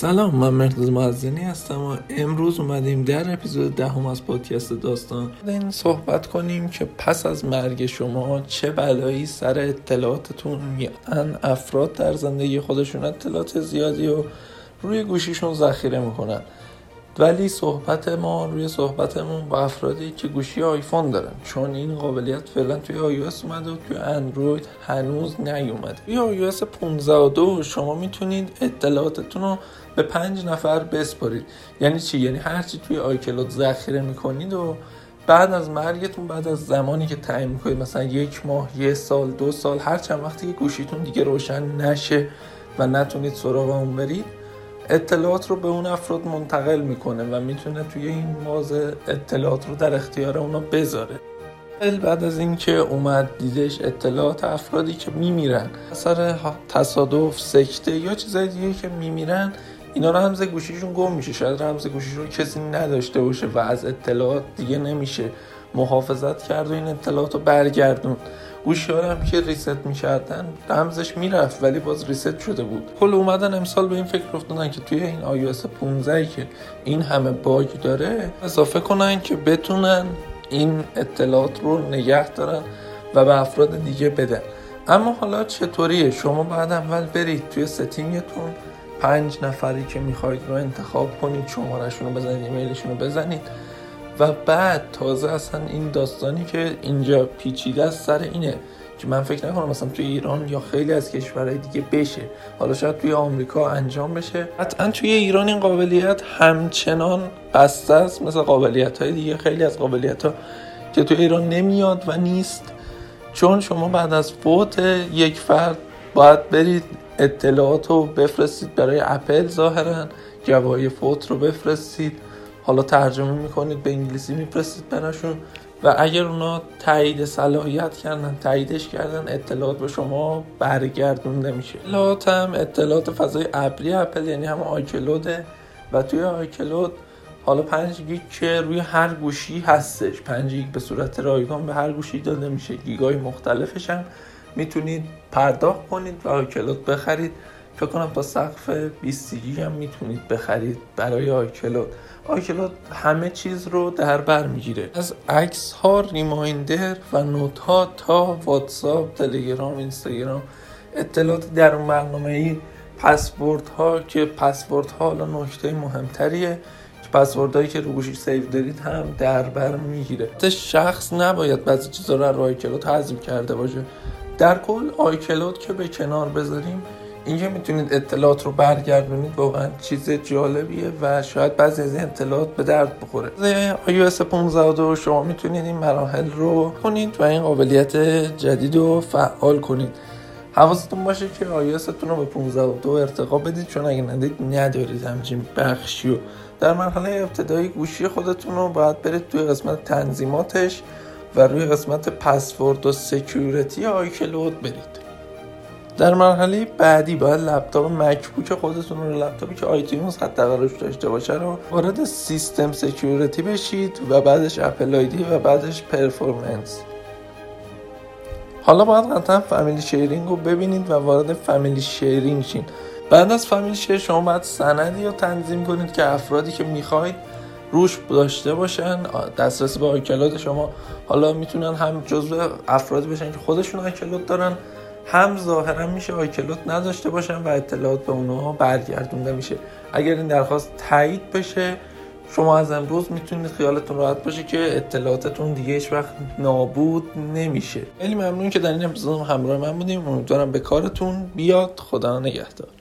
سلام من مرتضی معزنی هستم و امروز اومدیم در اپیزود دهم از پادکست داستان. این صحبت کنیم که پس از مرگ شما چه بلایی سر اطلاعاتتون میان؟ افراد در زندگی خودشون اطلاعات زیادی و روی گوشیشون ذخیره می‌کنن. ولی صحبت ما روی صحبتمون با افرادی که گوشی آیفون دارن. چون این قابلیت فعلا توی iOS اومده و توی اندروید هنوز نیومده. توی iOS 15 شما می‌تونید اطلاعاتتون رو به پنج نفر بسپارید. یعنی چی؟ یعنی هرچی توی آیکلود ذخیره می‌کنید و بعد از مرگتون بعد از زمانی که تعیین می‌کنید مثلا یک ماه یه سال دو سال هر چند وقتی که گوشیتون دیگه روشن نشه و نتونید سراغ اون برید اطلاعات رو به اون افراد منتقل می‌کنه و می‌تونه توی این موضع اطلاعات رو در اختیار اونا بذاره. بعد از اینکه اومد دیدش اطلاعات افرادی که میمیرن اثر تصادف سکته یا چیزای دیگه که میمیرن اینا رمز گوشیشون گم میشه. شاید رمز گوشیشون کسی نداشته باشه و از اطلاعات دیگه نمیشه. محافظت کرد و این اطلاعات رو برگردون گوشی هم که ریست می‌کردن رمزش می‌رفت ولی باز ریست شده بود. کل اومدن امسال به این فکر افتادن که توی این iOS 15 که این همه باگ داره اضافه کنن که بتونن این اطلاعات رو نگه دارن و به افراد دیگه بدن. اما حالا چطوریه؟ شما باید اول برید توی ستینگتون پنج نفری که می‌خواید رو انتخاب کنید شمارشون رو بزنید ایمیلشون رو بزنید. و بعد تازه اصلا این داستانی که اینجا پیچیده است سر اینه. که من فکر نکنم مثلا توی ایران یا خیلی از کشورهای دیگه بشه. حالا شاید توی آمریکا انجام بشه. قطعا توی ایران این قابلیت همچنان بسته است. مثل قابلیت های دیگه. خیلی از قابلیت ها که توی ایران نمیاد و نیست. چون شما بعد از فوت یک فرد باید برید اطلاعات رو بفرستید برای اپل ظاهرا. جوای فوت رو بفرستید. حالا ترجمه می‌کنید به انگلیسی میفرستید براشون. و اگر اونا تایید صلاحیت کردن تاییدش کردن اطلاعات به شما برگردونده میشه. اطلاعات هم اطلاعات فضای ابری اپل یعنی هم آیکلوده و توی آیکلود حالا 5 گیگ که روی هر گوشی هستش. 5 گیگ به صورت رایگان به هر گوشی داده میشه. گیگای مختلفش هم می‌تونید پرداخت کنید و iCloud بخرید. فکر کنم تا سقف 20 گیگ هم می‌تونید بخرید برای iCloud. iCloud همه چیز رو در بر می‌گیره. از عکس ها reminder و note ها تا واتساپ تلگرام اینستاگرام. اطلاعات در اون برنامه ای پسورد ها که پسورد ها حالا نکته مهمتریه که پسورد هایی که رو گوشی سیو دارید هم در بر می‌گیره. شخص نباید بعضی چیزا رو رو آیکلود حذف کرده باشه. در کل آیکلود که به کنار بذاریم اینکه می‌تونید اطلاعات رو برگردونید واقعا چیز جالبیه و شاید بعضی از این اطلاعات به درد بخوره. iOS 15 شما می‌تونید این مراحل رو کنید و این قابلیت جدید رو فعال کنید. حواستون باشه که iOS تون رو به 15 ارتقا بدید چون اگه ندید ندارید همچین بخشی و در مرحله ابتدایی گوشی خودتون رو باید برید توی قسمت تنظیماتش و روی قسمت پسورد و security iCloud برید. در مرحله بعدی باید لپتاپ MacBook خودتون رو لپتاپی که iTunes حداقل داشته باشه رو وارد سیستم security بشید و بعدش Apple ID و بعدش performance. حالا باید قطعا فامیلی شیرینگ رو ببینید و وارد فامیلی شیرینگ شین. بعد از فامیلی شیر شما باید سندی رو تنظیم کنید که افرادی که می‌خواید روش داشته باشن. دسترسی به آیکلود شما حالا می‌تونن هم جزو افرادی بشن که خودشون آیکلود دارن. هم ظاهرا میشه آیکلوت نداشته باشن و اطلاعات به اونها برگردونده میشه. اگر این درخواست تایید بشه شما از امروز می‌تونید خیالتون راحت باشه که اطلاعاتتون دیگه هیچ وقت نابود نمیشه. خیلی ممنون که در این اپیزود همراه من بودیم. امیدوارم به کارتون بیاد. خدا نگهدار.